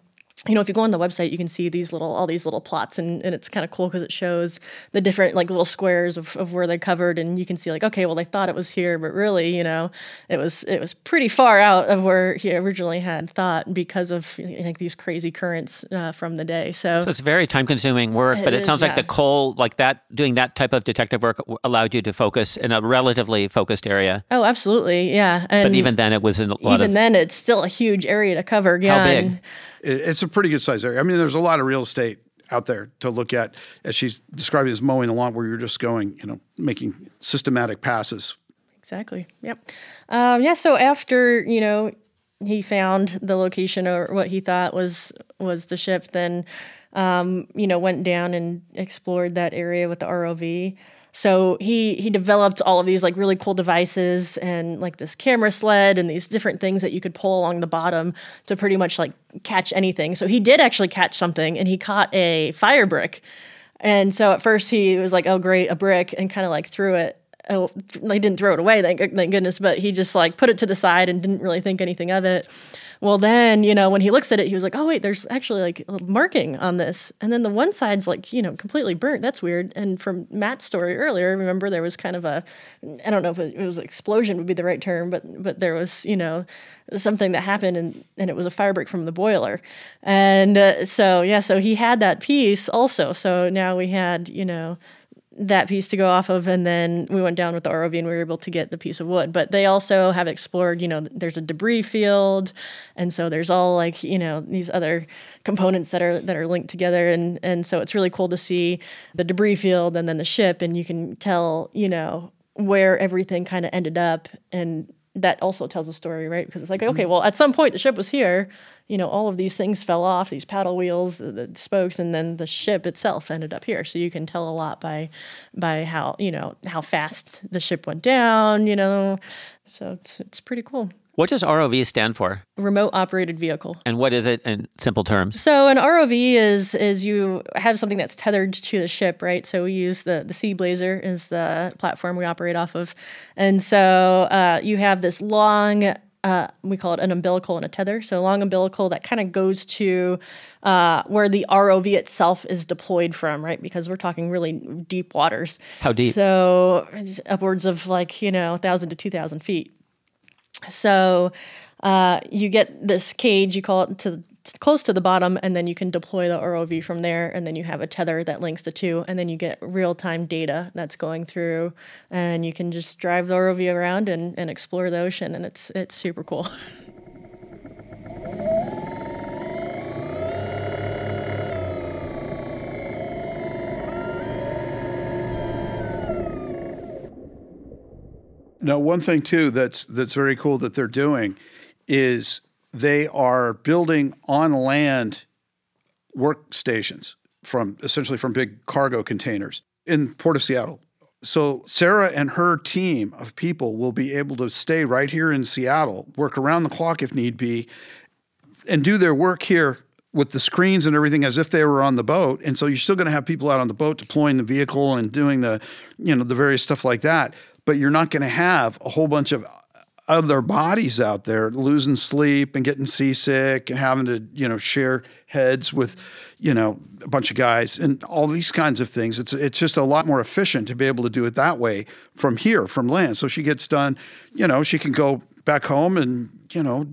you know, if you go on the website, you can see these little, all these little plots, and, and it's kind of cool because it shows the different like little squares of, of where they covered, and you can see like, okay, well, they thought it was here, but really, you know, it was it was pretty far out of where he originally had thought because of like these crazy currents uh, from the day. So, So it's very time consuming work, but it sounds like yeah. the coal, like that, doing that type of detective work allowed you to focus in a relatively focused area. oh, absolutely, yeah. And But even then, it was a lot even of. then, it's still a huge area to cover. Yeah, big? and- it's a pretty good size area. I mean, there's a lot of real estate out there to look at, as she's describing as mowing the lawn, where you're just going, you know, making systematic passes. Exactly. Yep. Um, yeah. So after you know he found the location or what he thought was was the ship, then um, you know went down and explored that area with the ROV. So he he developed all of these like really cool devices and like this camera sled and these different things that you could pull along the bottom to pretty much like catch anything. So he did actually catch something and he caught a fire brick. And so at first he was like, "Oh great, a brick," and kind of like threw it oh, they didn't throw it away, thank, thank goodness, but he just like put it to the side and didn't really think anything of it. Well, then, you know, when he looks at it, he was like, oh, wait, there's actually like a little marking on this. And then the one side's like, you know, completely burnt. That's weird. And from Matt's story earlier, remember there was kind of a, I don't know if it, it was explosion would be the right term, but, but there was, you know, something that happened and, and it was a fire break from the boiler. And uh, so, yeah, so he had that piece also. So now we had, you know, that piece to go off of and then we went down with the ROV and we were able to get the piece of wood. But they also have explored you know there's a debris field and so there's all like you know these other components that are that are linked together. And and so it's really cool to see the debris field and then the ship and you can tell you know where everything kind of ended up. And that also tells a story right? Because it's like okay mm-hmm. well at some point the ship was here you know all of these things fell off these paddle wheels the, the spokes and then the ship itself ended up here. So you can tell a lot by by how you know how fast the ship went down you know? So it's, it's pretty cool What does ROV stand for? remote operated vehicle And what is it in simple terms? so an ROV is is you have something that's tethered to the ship, right? So we use the the Sea Blazer is the platform we operate off of, and so uh, you have this long. Uh, we call it an umbilical and a tether. So a long umbilical that kind of goes to uh, where the ROV itself is deployed from, right? Because we're talking really deep waters. How deep? So upwards of like you know thousand to two thousand feet. So uh, you get this cage, you call it to close to the bottom, and then you can deploy the ROV from there, and then you have a tether that links the two, and then you get real time data that's going through, and you can just drive the ROV around and, and explore the ocean, and it's it's super cool. Now, one thing too that's that's very cool that they're doing is they are building on land workstations from essentially from big cargo containers in Port of Seattle. So Sarah and her team of people will be able to stay right here in Seattle, work around the clock if need be, and do their work here with the screens and everything as if they were on the boat. And so you're still going to have people out on the boat deploying the vehicle and doing the, you know, the various stuff like that. But you're not going to have a whole bunch of other bodies out there losing sleep and getting seasick and having to, you know, share heads with, you know, a bunch of guys and all these kinds of things. It's it's just a lot more efficient to be able to do it that way from here, from land. So she gets done, you know, she can go back home and, you know,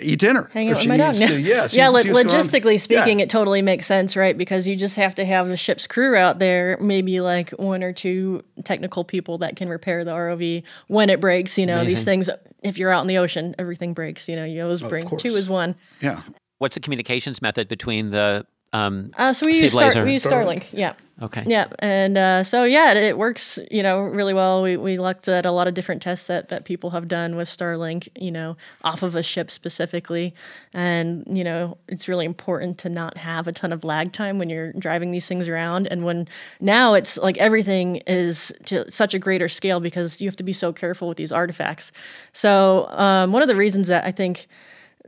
eat dinner. hang out with my dog. needs to. Yeah, see- yeah. lo- see what's going on. logistically speaking, Yeah. it totally makes sense, right? Because you just have to have the ship's crew out there, maybe like one or two technical people that can repair the ROV when it breaks. You know, these things. If you're out in the ocean, everything breaks. You know, you always bring course. two is one. Yeah. What's the communications method between the um, Uh, so we use, Star- Blazer. we use Starlink. Yeah. Okay. Yeah, and uh, so yeah, it, it works. You know, really well. We we looked at a lot of different tests that that people have done with Starlink. You know, off of a ship specifically, and you know, it's really important to not have a ton of lag time when you're driving these things around. And when now it's like everything is to such a greater scale because you have to be so careful with these artifacts. So um, one of the reasons that I think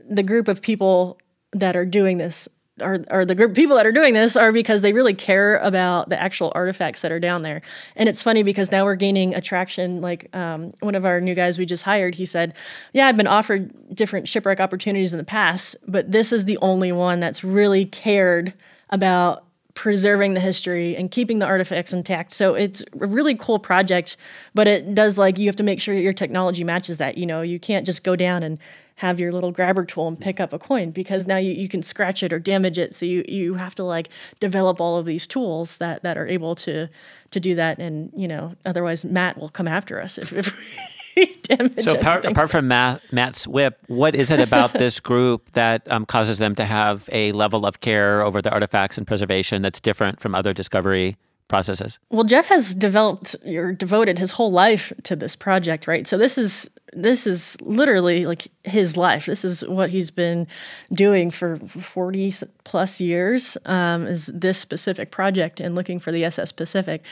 the group of people that are doing this are, are the group people that are doing this are because they really care about the actual artifacts that are down there. And it's funny because now we're gaining attraction. Like um, one of our new guys we just hired, he said, "Yeah, I've been offered different shipwreck opportunities in the past, but this is the only one that's really cared about." preserving the history and keeping the artifacts intact. So it's a really cool project, but it does like you have to make sure your technology matches that. You know, you can't just go down and have your little grabber tool and pick up a coin because now you, you can scratch it or damage it. So you, you have to like develop all of these tools that, that are able to to do that. And you know, otherwise Matt will come after us if, if we damage. It. So apart, apart, from Matt, Matt's whip, what is it about this group that um, causes them to have a level of care over the artifacts and preservation that's different from other discovery processes? Well, Jeff has developed or devoted his whole life to this project, right? So this is this is literally like his life. This is what he's been doing for 40 plus years um, is this specific project and looking for the SS Pacific.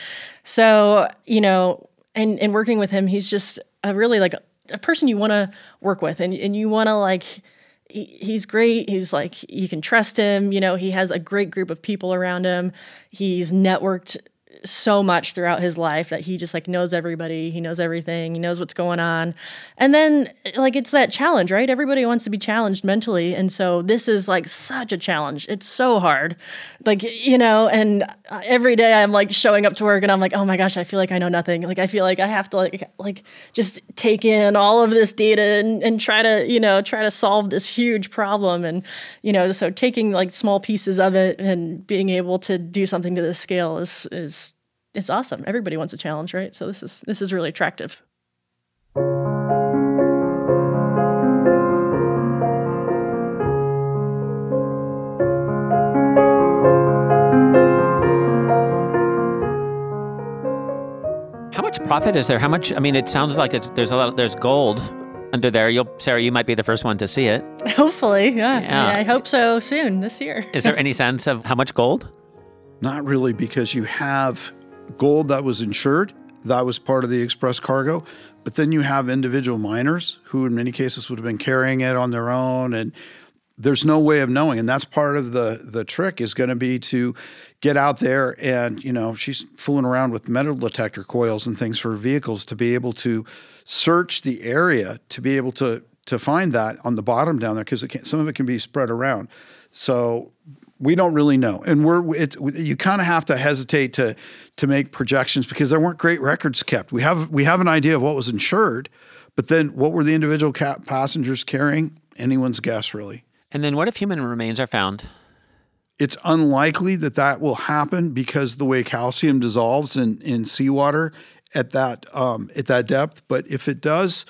So, you know, and, and working with him, he's just a really like a person you want to work with and, and you want to like he, he's great he's like you can trust him you know he has a great group of people around him he's networked so much throughout his life that he just like knows everybody, he knows everything, he knows what's going on. And then like it's that challenge, right? Everybody wants to be challenged mentally, and so this is like such a challenge. It's so hard. Like, you know, and every day I'm like showing up to work and I'm like, "Oh my gosh, I feel like I know nothing." Like I feel like I have to like like just take in all of this data and and try to, you know, try to solve this huge problem and you know, so taking like small pieces of it and being able to do something to this scale is is it's awesome. Everybody wants a challenge, right? So this is this is really attractive. How much profit is there? How much? I mean, it sounds like it's there's a lot. There's gold under there. You'll Sarah, you might be the first one to see it. Hopefully, yeah. yeah. I hope so soon this year. is there any sense of how much gold? Not really, because you have gold that was insured. That was part of the express cargo. But then you have individual miners who, in many cases, would have been carrying it on their own. And there's no way of knowing. And that's part of the, the trick is going to be to get out there and, you know, she's fooling around with metal detector coils and things for vehicles to be able to search the area to be able to to find that on the bottom down there because some of it can be spread around. So we don't really know, and we're it, you kind of have to hesitate to to make projections because there weren't great records kept. We have we have an idea of what was insured, but then what were the individual passengers carrying? Anyone's guess, really. And then, what if human remains are found? It's unlikely that that will happen because the way calcium dissolves in in seawater at that um, at that depth. But if it does,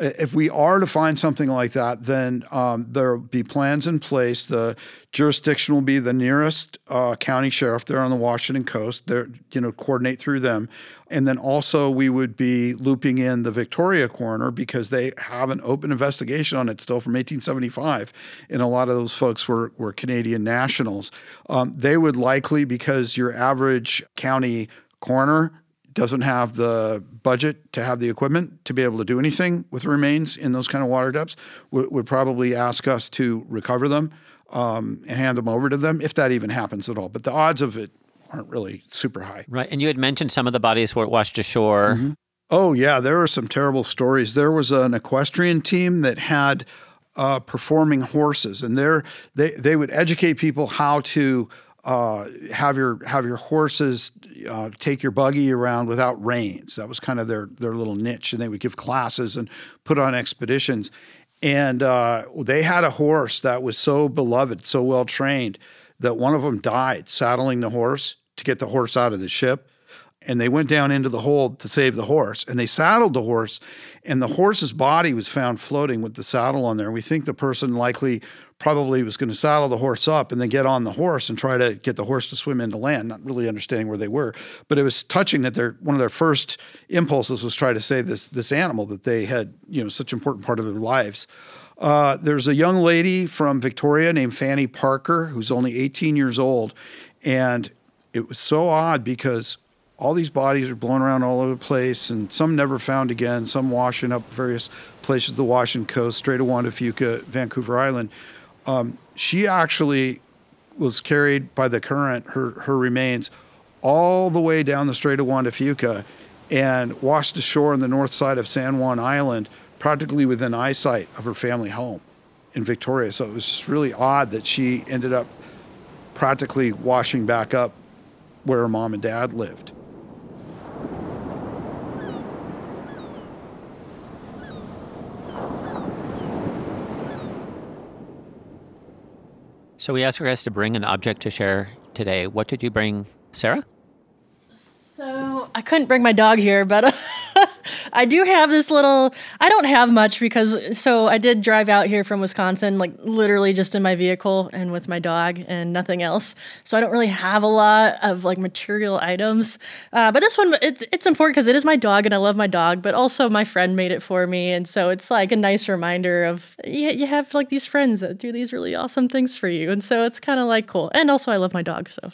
if we are to find something like that, then um, there will be plans in place. The jurisdiction will be the nearest uh, county sheriff there on the Washington coast. There, you know, coordinate through them, and then also we would be looping in the Victoria coroner because they have an open investigation on it still from 1875, and a lot of those folks were were Canadian nationals. Um, they would likely because your average county coroner doesn't have the budget to have the equipment to be able to do anything with remains in those kind of water depths, would, would probably ask us to recover them um, and hand them over to them, if that even happens at all. But the odds of it aren't really super high. Right. And you had mentioned some of the bodies were washed ashore. Mm-hmm. Oh, yeah. There are some terrible stories. There was an equestrian team that had uh, performing horses, and they they would educate people how to uh, have your have your horses uh, take your buggy around without reins. That was kind of their their little niche, and they would give classes and put on expeditions. And uh, they had a horse that was so beloved, so well trained, that one of them died saddling the horse to get the horse out of the ship. And they went down into the hold to save the horse, and they saddled the horse, and the horse's body was found floating with the saddle on there. We think the person likely probably was going to saddle the horse up and then get on the horse and try to get the horse to swim into land, not really understanding where they were. But it was touching that their one of their first impulses was try to save this this animal that they had, you know, such an important part of their lives. Uh, there's a young lady from Victoria named Fanny Parker who's only 18 years old, and it was so odd because all these bodies are blown around all over the place, and some never found again, some washing up various places, the Washington coast, Strait of Juan de Fuca, Vancouver Island. Um, she actually was carried by the current, her, her remains, all the way down the Strait of Juan de Fuca and washed ashore on the north side of San Juan Island, practically within eyesight of her family home in Victoria. So it was just really odd that she ended up practically washing back up where her mom and dad lived. So we asked our guests to bring an object to share today. What did you bring, Sarah? So I couldn't bring my dog here, but I do have this little. I don't have much because so I did drive out here from Wisconsin, like literally just in my vehicle and with my dog and nothing else. So I don't really have a lot of like material items. Uh, but this one, it's it's important because it is my dog and I love my dog. But also my friend made it for me, and so it's like a nice reminder of you, you have like these friends that do these really awesome things for you, and so it's kind of like cool. And also I love my dog, so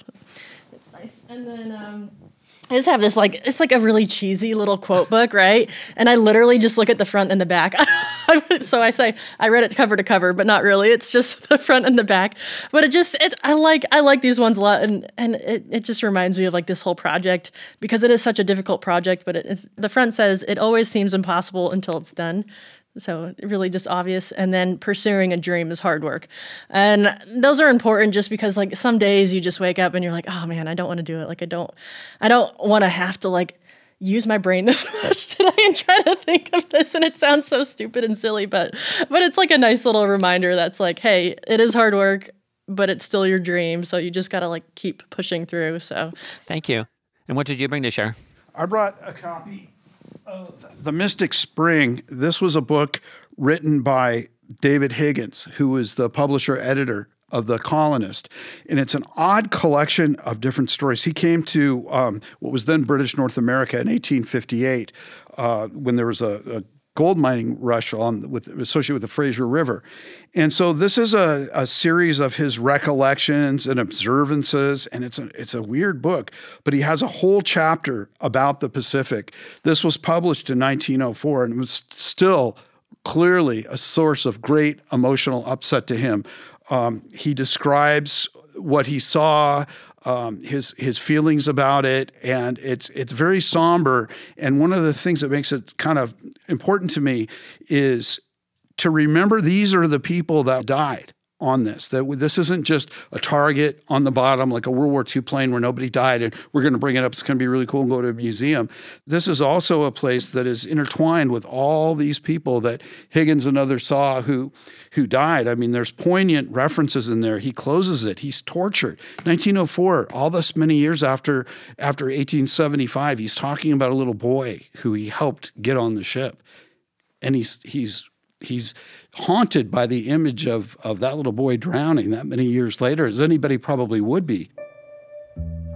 it's nice. And then. Um, I just have this like it's like a really cheesy little quote book, right? And I literally just look at the front and the back. so I say I read it cover to cover, but not really. It's just the front and the back. But it just it I like I like these ones a lot, and and it, it just reminds me of like this whole project because it is such a difficult project. But it is the front says it always seems impossible until it's done. So really just obvious. And then pursuing a dream is hard work. And those are important just because like some days you just wake up and you're like, oh man, I don't want to do it. Like I don't I don't want to have to like use my brain this much today and try to think of this and it sounds so stupid and silly, but but it's like a nice little reminder that's like, hey, it is hard work, but it's still your dream. So you just gotta like keep pushing through. So Thank you. And what did you bring to share? I brought a copy the Mystic Spring. This was a book written by David Higgins, who was the publisher editor of The Colonist. And it's an odd collection of different stories. He came to um, what was then British North America in 1858 uh, when there was a, a gold mining rush on with associated with the Fraser River. And so this is a, a series of his recollections and observances, and it's a it's a weird book, but he has a whole chapter about the Pacific. This was published in 1904 and was still clearly a source of great emotional upset to him. Um, he describes what he saw, um, his his feelings about it, and it's it's very somber. And one of the things that makes it kind of important to me is to remember these are the people that died on this. That this isn't just a target on the bottom like a World War II plane where nobody died and we're going to bring it up. It's going to be really cool and go to a museum. This is also a place that is intertwined with all these people that Higgins and others saw who who died. I mean, there's poignant references in there. He closes it. He's tortured. 1904, all this many years after after 1875, he's talking about a little boy who he helped get on the ship. And he's he's he's haunted by the image of, of that little boy drowning that many years later, as anybody probably would be.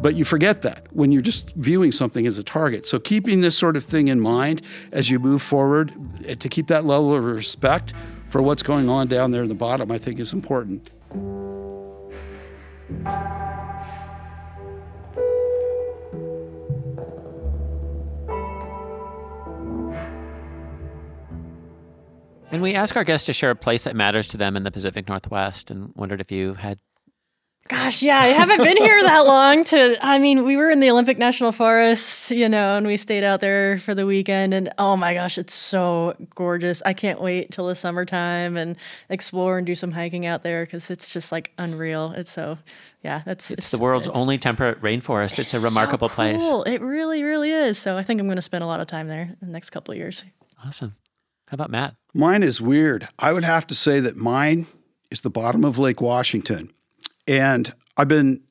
But you forget that when you're just viewing something as a target. So, keeping this sort of thing in mind as you move forward, eh, to keep that level of respect for what's going on down there in the bottom, I think is important. And we ask our guests to share a place that matters to them in the Pacific Northwest and wondered if you had. Gosh, yeah, I haven't been here that long to I mean, we were in the Olympic National Forest, you know, and we stayed out there for the weekend and oh my gosh, it's so gorgeous. I can't wait till the summertime and explore and do some hiking out there cuz it's just like unreal. It's so yeah, that's it's, it's the world's it's, only temperate rainforest. It's, it's a remarkable so cool. place. It really really is. So I think I'm going to spend a lot of time there in the next couple of years. Awesome. How about Matt? Mine is weird. I would have to say that mine is the bottom of Lake Washington. And I've been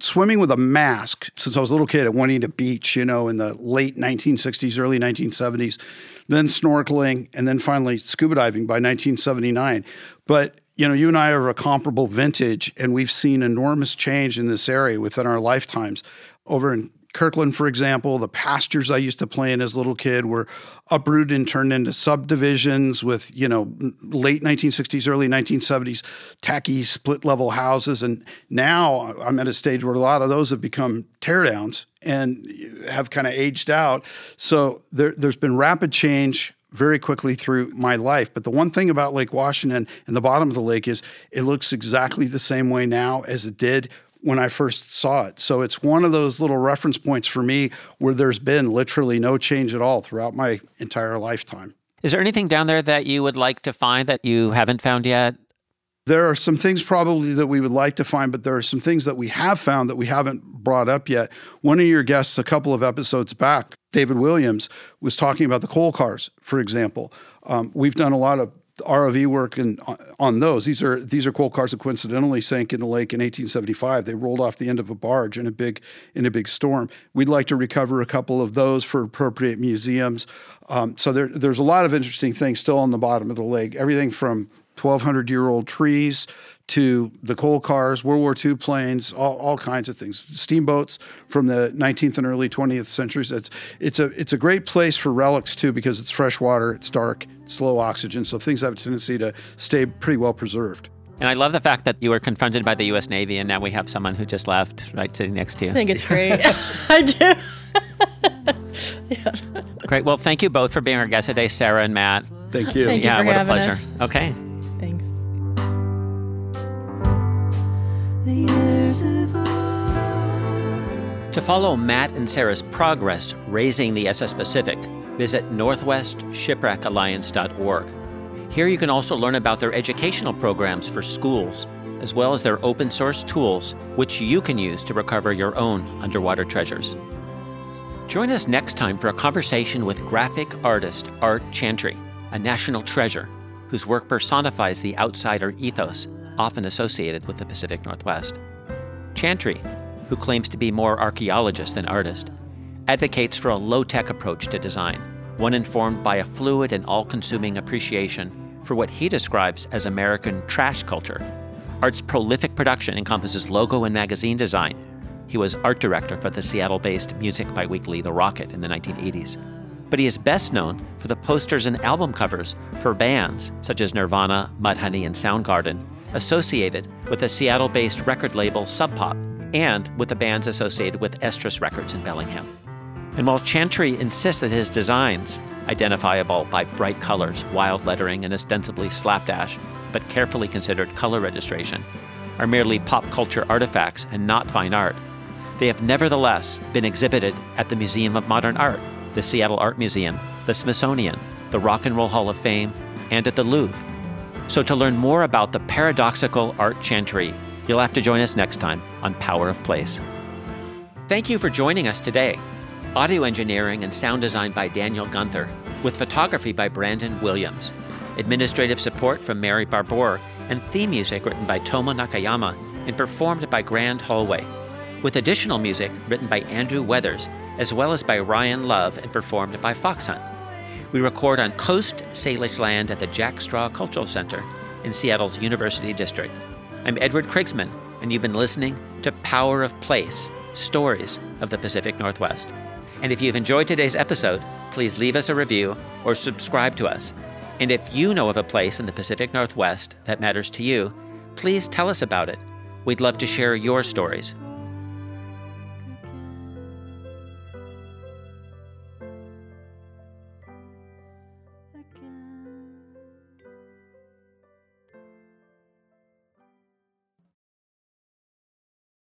swimming with a mask since I was a little kid at Juanita Beach, you know, in the late 1960s, early 1970s, then snorkeling, and then finally scuba diving by 1979. But you know, you and I are a comparable vintage, and we've seen enormous change in this area within our lifetimes. Over in Kirkland, for example, the pastures I used to play in as a little kid were uprooted and turned into subdivisions with, you know, late 1960s, early 1970s tacky split level houses. And now I'm at a stage where a lot of those have become teardowns and have kind of aged out. So there, has been rapid change very quickly through my life. But the one thing about Lake Washington and the bottom of the lake is it looks exactly the same way now as it did when I first saw it. So it's one of those little reference points for me where there's been literally no change at all throughout my entire lifetime. Is there anything down there that you would like to find that you haven't found yet? There are some things probably that we would like to find, but there are some things that we have found that we haven't brought up yet. One of your guests, a couple of episodes back, David Williams, was talking about the coal cars, for example. Um, we've done a lot of ROV work in, on those. These are these are coal cars that coincidentally sank in the lake in 1875. They rolled off the end of a barge in a big in a big storm. We'd like to recover a couple of those for appropriate museums. Um, so there, there's a lot of interesting things still on the bottom of the lake. Everything from 1,200 year old trees to the coal cars, World War II planes, all, all kinds of things, steamboats from the 19th and early 20th centuries. It's, it's, a, it's a great place for relics too because it's fresh water, it's dark, it's low oxygen, so things have a tendency to stay pretty well preserved. And I love the fact that you were confronted by the U.S. Navy, and now we have someone who just left, right, sitting next to you. I think it's great. I do. yeah. Great. Well, thank you both for being our guests today, Sarah and Matt. Thank you. Thank yeah, you what a pleasure. Us. Okay. To follow Matt and Sarah's progress raising the SS Pacific, visit northwestshipwreckalliance.org. Here you can also learn about their educational programs for schools, as well as their open source tools, which you can use to recover your own underwater treasures. Join us next time for a conversation with graphic artist Art Chantry, a national treasure whose work personifies the outsider ethos often associated with the Pacific Northwest. Chantry, who claims to be more archaeologist than artist, advocates for a low tech approach to design, one informed by a fluid and all consuming appreciation for what he describes as American trash culture. Art's prolific production encompasses logo and magazine design. He was art director for the Seattle based music biweekly The Rocket in the 1980s. But he is best known for the posters and album covers for bands such as Nirvana, Mudhoney, and Soundgarden, associated with the Seattle based record label Sub Pop and with the bands associated with Estrus Records in Bellingham. And while Chantry insists that his designs, identifiable by bright colors, wild lettering, and ostensibly slapdash, but carefully considered color registration, are merely pop culture artifacts and not fine art, they have nevertheless been exhibited at the Museum of Modern Art, the Seattle Art Museum, the Smithsonian, the Rock and Roll Hall of Fame, and at the Louvre. So, to learn more about the paradoxical art chantry, you'll have to join us next time on Power of Place. Thank you for joining us today. Audio engineering and sound design by Daniel Gunther, with photography by Brandon Williams. Administrative support from Mary Barbour, and theme music written by Tomo Nakayama and performed by Grand Hallway with additional music written by Andrew Weathers, as well as by Ryan Love and performed by Fox Hunt. We record on Coast Salish land at the Jack Straw Cultural Center in Seattle's University District. I'm Edward Krigsman, and you've been listening to Power of Place Stories of the Pacific Northwest. And if you've enjoyed today's episode, please leave us a review or subscribe to us. And if you know of a place in the Pacific Northwest that matters to you, please tell us about it. We'd love to share your stories